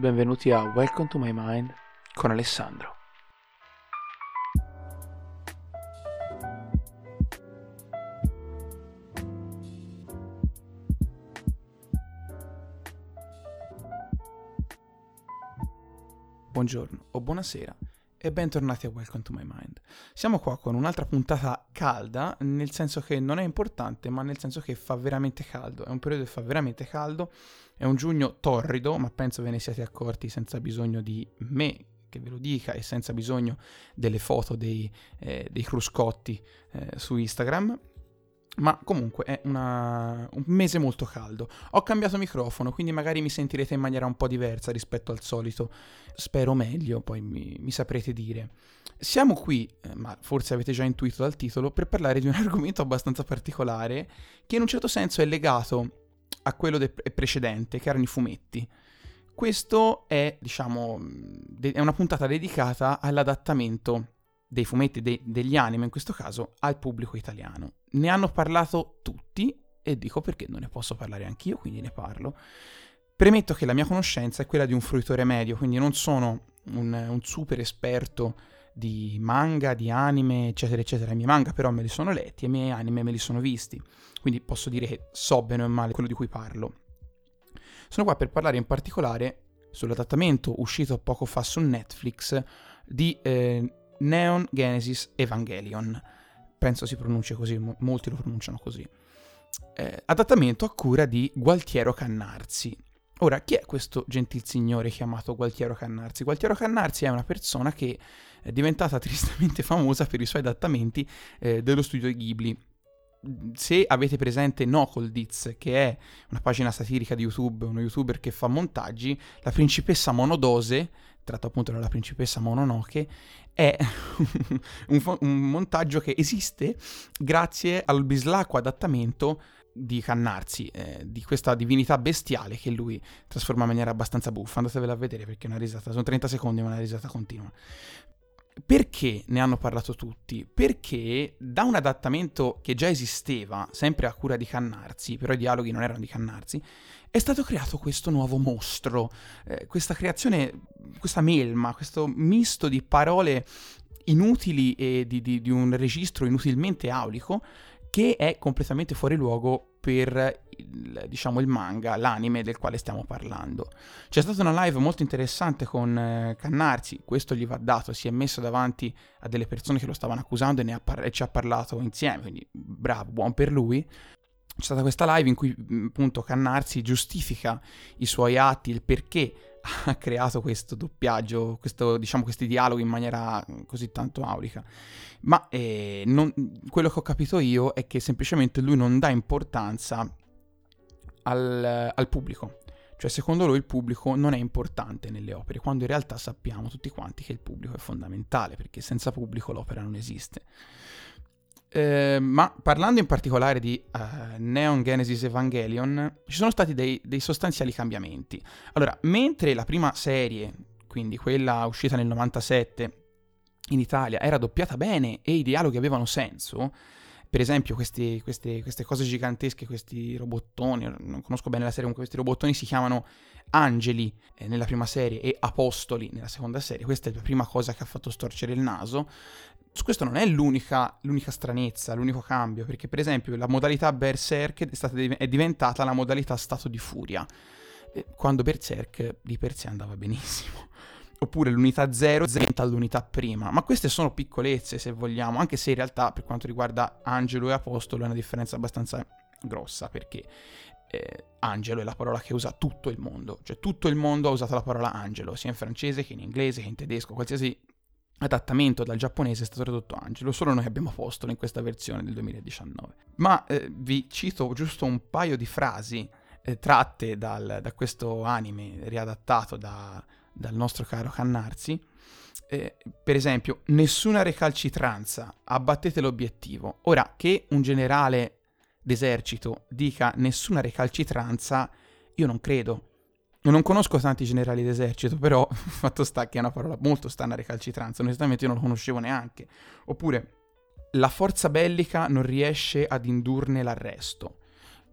benvenuti a Welcome to My Mind con Alessandro. Buongiorno o buonasera e bentornati a Welcome to My Mind. Siamo qua con un'altra puntata calda, nel senso che non è importante, ma nel senso che fa veramente caldo. È un periodo che fa veramente caldo, è un giugno torrido, ma penso ve ne siate accorti senza bisogno di me che ve lo dica e senza bisogno delle foto dei, eh, dei cruscotti eh, su Instagram. Ma comunque è una... un mese molto caldo. Ho cambiato microfono, quindi magari mi sentirete in maniera un po' diversa rispetto al solito. Spero meglio, poi mi, mi saprete dire. Siamo qui, eh, ma forse avete già intuito dal titolo, per parlare di un argomento abbastanza particolare che in un certo senso è legato a quello de- precedente, che erano i fumetti. Questo è, diciamo, de- è una puntata dedicata all'adattamento dei fumetti, de- degli anime in questo caso, al pubblico italiano. Ne hanno parlato tutti e dico perché non ne posso parlare anch'io, quindi ne parlo. Premetto che la mia conoscenza è quella di un fruitore medio, quindi non sono un, un super esperto di manga, di anime, eccetera, eccetera. I miei manga però me li sono letti e i miei anime me li sono visti, quindi posso dire che so bene o male quello di cui parlo. Sono qua per parlare in particolare sull'adattamento uscito poco fa su Netflix di eh, Neon Genesis Evangelion. Penso si pronunci così, mo- molti lo pronunciano così. Eh, adattamento a cura di Gualtiero Cannarzi. Ora, chi è questo gentil signore chiamato Gualtiero Cannarzi? Gualtiero Cannarzi è una persona che è diventata tristemente famosa per i suoi adattamenti eh, dello studio Ghibli. Se avete presente Nocoldiz, che è una pagina satirica di YouTube, uno youtuber che fa montaggi, la principessa Monodose, tratto appunto dalla principessa Mononoke, è un, fo- un montaggio che esiste grazie al bislacco adattamento di Cannarzi, eh, di questa divinità bestiale che lui trasforma in maniera abbastanza buffa. Andatevela a vedere perché è una risata, sono 30 secondi ma è una risata continua. Perché ne hanno parlato tutti? Perché da un adattamento che già esisteva, sempre a cura di Cannarzi, però i dialoghi non erano di Cannarzi, è stato creato questo nuovo mostro, eh, questa creazione, questa melma, questo misto di parole inutili e di, di, di un registro inutilmente aulico che è completamente fuori luogo per il, diciamo, il manga, l'anime del quale stiamo parlando. C'è stata una live molto interessante con eh, Cannarzi, questo gli va dato, si è messo davanti a delle persone che lo stavano accusando e, par- e ci ha parlato insieme, quindi bravo, buon per lui c'è stata questa live in cui appunto Cannarsi giustifica i suoi atti, il perché ha creato questo doppiaggio, questo, diciamo, questi dialoghi in maniera così tanto aulica. Ma eh, non, quello che ho capito io è che semplicemente lui non dà importanza al, al pubblico. Cioè, secondo lui il pubblico non è importante nelle opere, quando in realtà sappiamo tutti quanti che il pubblico è fondamentale, perché senza pubblico l'opera non esiste. Eh, ma parlando in particolare di uh, Neon Genesis Evangelion, ci sono stati dei, dei, sostanziali cambiamenti. Allora, mentre la prima serie, quindi quella uscita nel 97 in Italia, era doppiata bene e i dialoghi avevano senso, per esempio questi, queste, queste, cose gigantesche, questi robottoni, non conosco bene la serie, comunque questi robottoni si chiamano angeli eh, nella prima serie e apostoli nella seconda serie, questa è la prima cosa che ha fatto storcere il naso, su questo non è l'unica, l'unica, stranezza, l'unico cambio, perché per esempio la modalità Berserk è, stata, è diventata la modalità stato di furia, quando Berserk di per sé andava benissimo. Oppure l'unità 0 diventa l'unità prima. Ma queste sono piccolezze, se vogliamo, anche se in realtà per quanto riguarda Angelo e Apostolo è una differenza abbastanza grossa, perché eh, angelo è la parola che usa tutto il mondo, cioè tutto il mondo ha usato la parola angelo, sia in francese che in inglese che in tedesco, qualsiasi adattamento dal giapponese è stato tradotto Angelo, solo noi abbiamo Apostolo in questa versione del 2019. Ma eh, vi cito giusto un paio di frasi eh, tratte dal, da questo anime riadattato da, dal nostro caro Cannarzi. Eh, per esempio, nessuna recalcitranza, abbattete l'obiettivo. Ora, che un generale d'esercito dica nessuna recalcitranza, io non credo, non conosco tanti generali d'esercito, però fatto sta che è una parola molto strana recalcitranza, onestamente io non lo conoscevo neanche. Oppure, la forza bellica non riesce ad indurne l'arresto.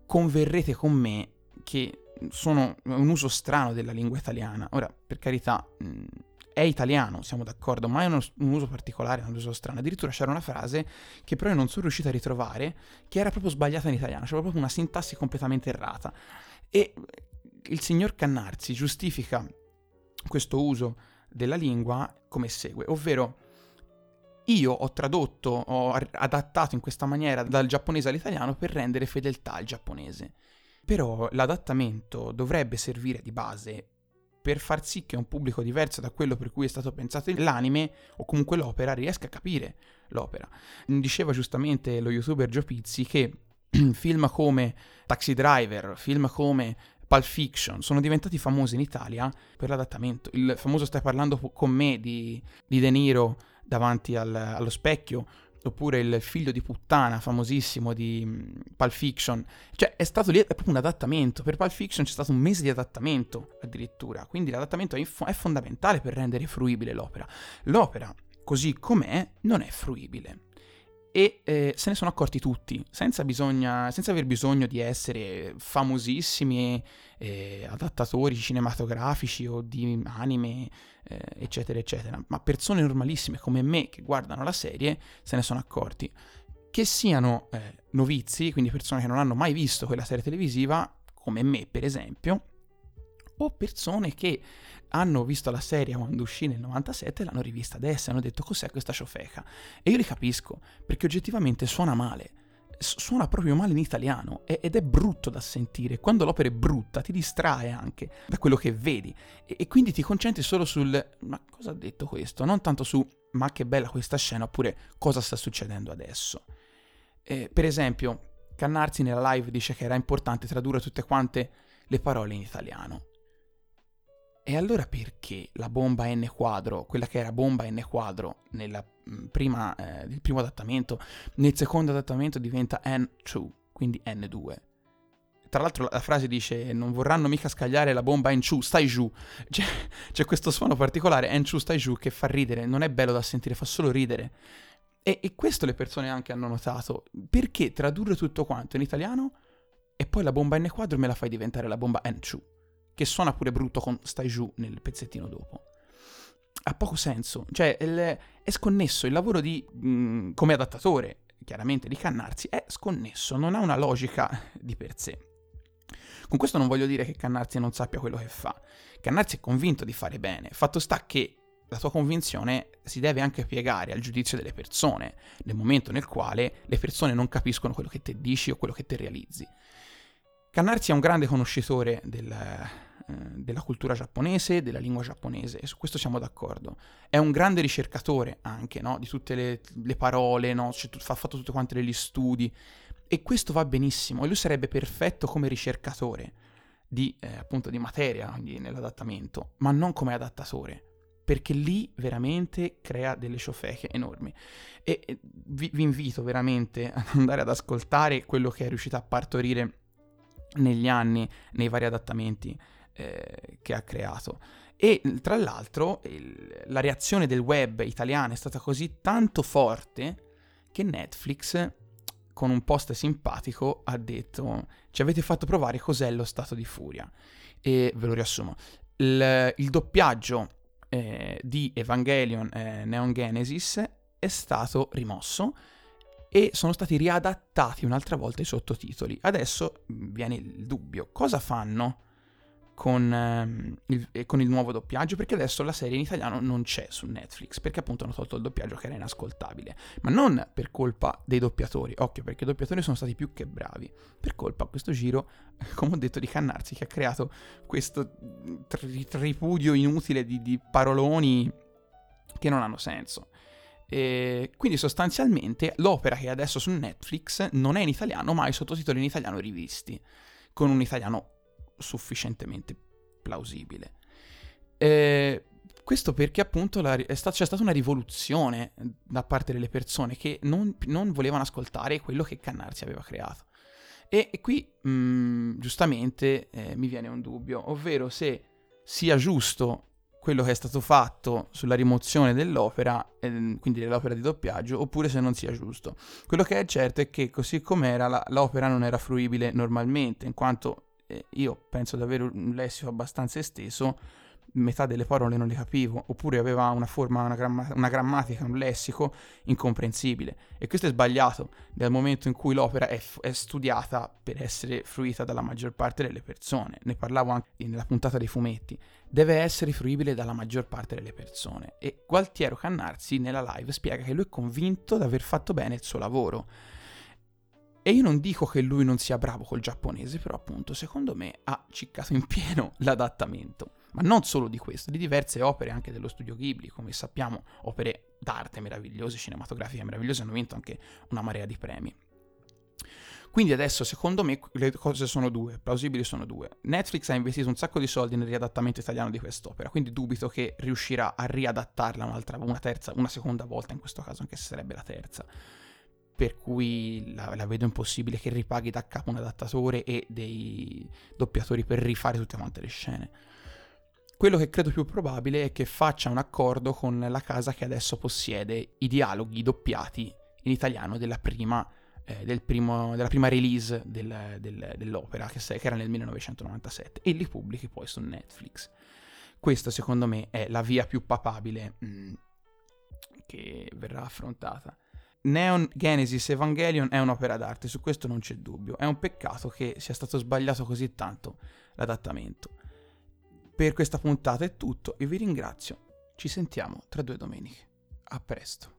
Converrete con me che sono un uso strano della lingua italiana. Ora, per carità, mh, è italiano, siamo d'accordo, ma è uno, un uso particolare, un uso strano. Addirittura c'era una frase che però io non sono riuscito a ritrovare, che era proprio sbagliata in italiano, c'era proprio una sintassi completamente errata. E il signor Cannarzi giustifica questo uso della lingua come segue, ovvero io ho tradotto, ho adattato in questa maniera dal giapponese all'italiano per rendere fedeltà al giapponese. Però l'adattamento dovrebbe servire di base per far sì che un pubblico diverso da quello per cui è stato pensato l'anime o comunque l'opera riesca a capire l'opera. Diceva giustamente lo youtuber Joe Pizzi che film come Taxi Driver, film come Pulp Fiction sono diventati famosi in Italia per l'adattamento. Il famoso Stai parlando con me di, di De Niro davanti al, allo specchio, oppure il figlio di puttana famosissimo di mm, Pulp Fiction. Cioè, è stato lì, è proprio un adattamento. Per Pulp Fiction c'è stato un mese di adattamento addirittura. Quindi l'adattamento è, è fondamentale per rendere fruibile l'opera. L'opera, così com'è, non è fruibile e eh, se ne sono accorti tutti, senza, bisogna, senza, aver bisogno di essere famosissimi eh, adattatori cinematografici o di anime, eh, eccetera, eccetera, ma persone normalissime come me che guardano la serie se ne sono accorti. Che siano eh, novizi, quindi persone che non hanno mai visto quella serie televisiva, come me per esempio, o persone che hanno visto la serie quando uscì nel 97 e l'hanno rivista adesso e hanno detto cos'è questa ciofeca. E io li capisco, perché oggettivamente suona male. Suona proprio male in italiano ed è brutto da sentire. Quando l'opera è brutta ti distrae anche da quello che vedi e, quindi ti concentri solo sul ma cosa ha detto questo? Non tanto su ma che bella questa scena oppure cosa sta succedendo adesso. Eh, per esempio, Cannarzi nella live dice che era importante tradurre tutte quante le parole in italiano. E allora perché la bomba n quadro, quella che era bomba n quadro nel mm, eh, primo adattamento, nel secondo adattamento diventa N2, quindi N2? Tra l'altro la frase dice non vorranno mica scagliare la bomba in giù, stai giù. C'è, c'è questo suono particolare, in giù, stai giù, che fa ridere, non è bello da sentire, fa solo ridere. E, e questo le persone anche hanno notato. Perché tradurre tutto quanto in italiano e poi la bomba n quadro me la fai diventare la bomba N2? Che suona pure brutto con Stai giù nel pezzettino dopo. Ha poco senso, cioè è sconnesso, il lavoro di, mh, mm, come adattatore, chiaramente, di Cannarsi è sconnesso, non ha una logica di per sé. Con questo non voglio dire che Cannarsi non sappia quello che fa. Cannarsi è convinto di fare bene. Fatto sta che la tua convinzione si deve anche piegare al giudizio delle persone, nel momento nel quale le persone non capiscono quello che te dici o quello che te realizzi. Cannarsi è un grande conoscitore del, della cultura giapponese, della lingua giapponese, e su questo siamo d'accordo. È un grande ricercatore anche, no? Di tutte le, le parole, no? Cioè, ha fatto tutti quanti gli studi, e questo va benissimo, e lui sarebbe perfetto come ricercatore di, eh, appunto, di materia, quindi nell'adattamento, ma non come adattatore perché lì veramente crea delle ciofeche enormi. E vi, vi, invito veramente ad andare ad ascoltare quello che è riuscito a partorire negli anni, nei vari adattamenti eh, che ha creato. E tra l'altro il, la reazione del web italiano è stata così tanto forte che Netflix, con un post simpatico, ha detto ci avete fatto provare cos'è lo stato di furia. E ve lo riassumo. Il, il doppiaggio eh, di Evangelion eh, Neon Genesis è stato rimosso e sono stati riadattati un'altra volta i sottotitoli. Adesso viene il dubbio, cosa fanno con, ehm, il, eh, con, il, nuovo doppiaggio? Perché adesso la serie in italiano non c'è su Netflix, perché appunto hanno tolto il doppiaggio che era inascoltabile. Ma non per colpa dei doppiatori, occhio perché i doppiatori sono stati più che bravi, per colpa a questo giro, come ho detto, di Cannarsi che ha creato questo tri- tripudio inutile di, di paroloni che non hanno senso. E quindi sostanzialmente l'opera che è adesso su Netflix non è in italiano, ma i sottotitoli in italiano rivisti, con un italiano sufficientemente plausibile. E questo perché appunto la, sta, c'è stata una rivoluzione da parte delle persone che non, non volevano ascoltare quello che Cannarsi aveva creato. E, e qui mh, mm, giustamente eh, mi viene un dubbio, ovvero se sia giusto quello che è stato fatto sulla rimozione dell'opera, eh, quindi dell'opera di doppiaggio, oppure se non sia giusto. Quello che è certo è che così com'era la, l'opera non era fruibile normalmente, in quanto io penso di avere un lessico abbastanza esteso, metà delle parole non le capivo, oppure aveva una forma, una, gramma- una, grammatica, un lessico incomprensibile. E questo è sbagliato dal momento in cui l'opera è, f- è, studiata per essere fruita dalla maggior parte delle persone. Ne parlavo anche nella puntata dei fumetti. Deve essere fruibile dalla maggior parte delle persone. E Gualtiero Cannarsi nella live spiega che lui è convinto di aver fatto bene il suo lavoro. E io non dico che lui non sia bravo col giapponese, però appunto secondo me ha ciccato in pieno l'adattamento ma non solo di questo, di diverse opere anche dello studio Ghibli, come sappiamo, opere d'arte meravigliose, cinematografiche meravigliose, hanno vinto anche una marea di premi. Quindi adesso secondo me le cose sono due, plausibili sono due. Netflix ha investito un sacco di soldi nel riadattamento italiano di quest'opera, quindi dubito che riuscirà a riadattarla un'altra, una terza, una seconda volta in questo caso, anche se sarebbe la terza. Per cui la, la vedo impossibile che ripaghi da capo un adattatore e dei doppiatori per rifare tutte quante le scene. Quello che credo più probabile è che faccia un accordo con la casa che adesso possiede i dialoghi doppiati in italiano della prima, eh, del primo, della prima release del, del, dell'opera, che, che, era nel 1997, e li pubblichi poi su Netflix. Questa secondo me è la via più papabile mh, mm, che verrà affrontata. Neon Genesis Evangelion è un'opera d'arte, su questo non c'è dubbio. È un peccato che sia stato sbagliato così tanto l'adattamento. Per questa puntata è tutto, io vi ringrazio. Ci sentiamo tra due domeniche. A presto.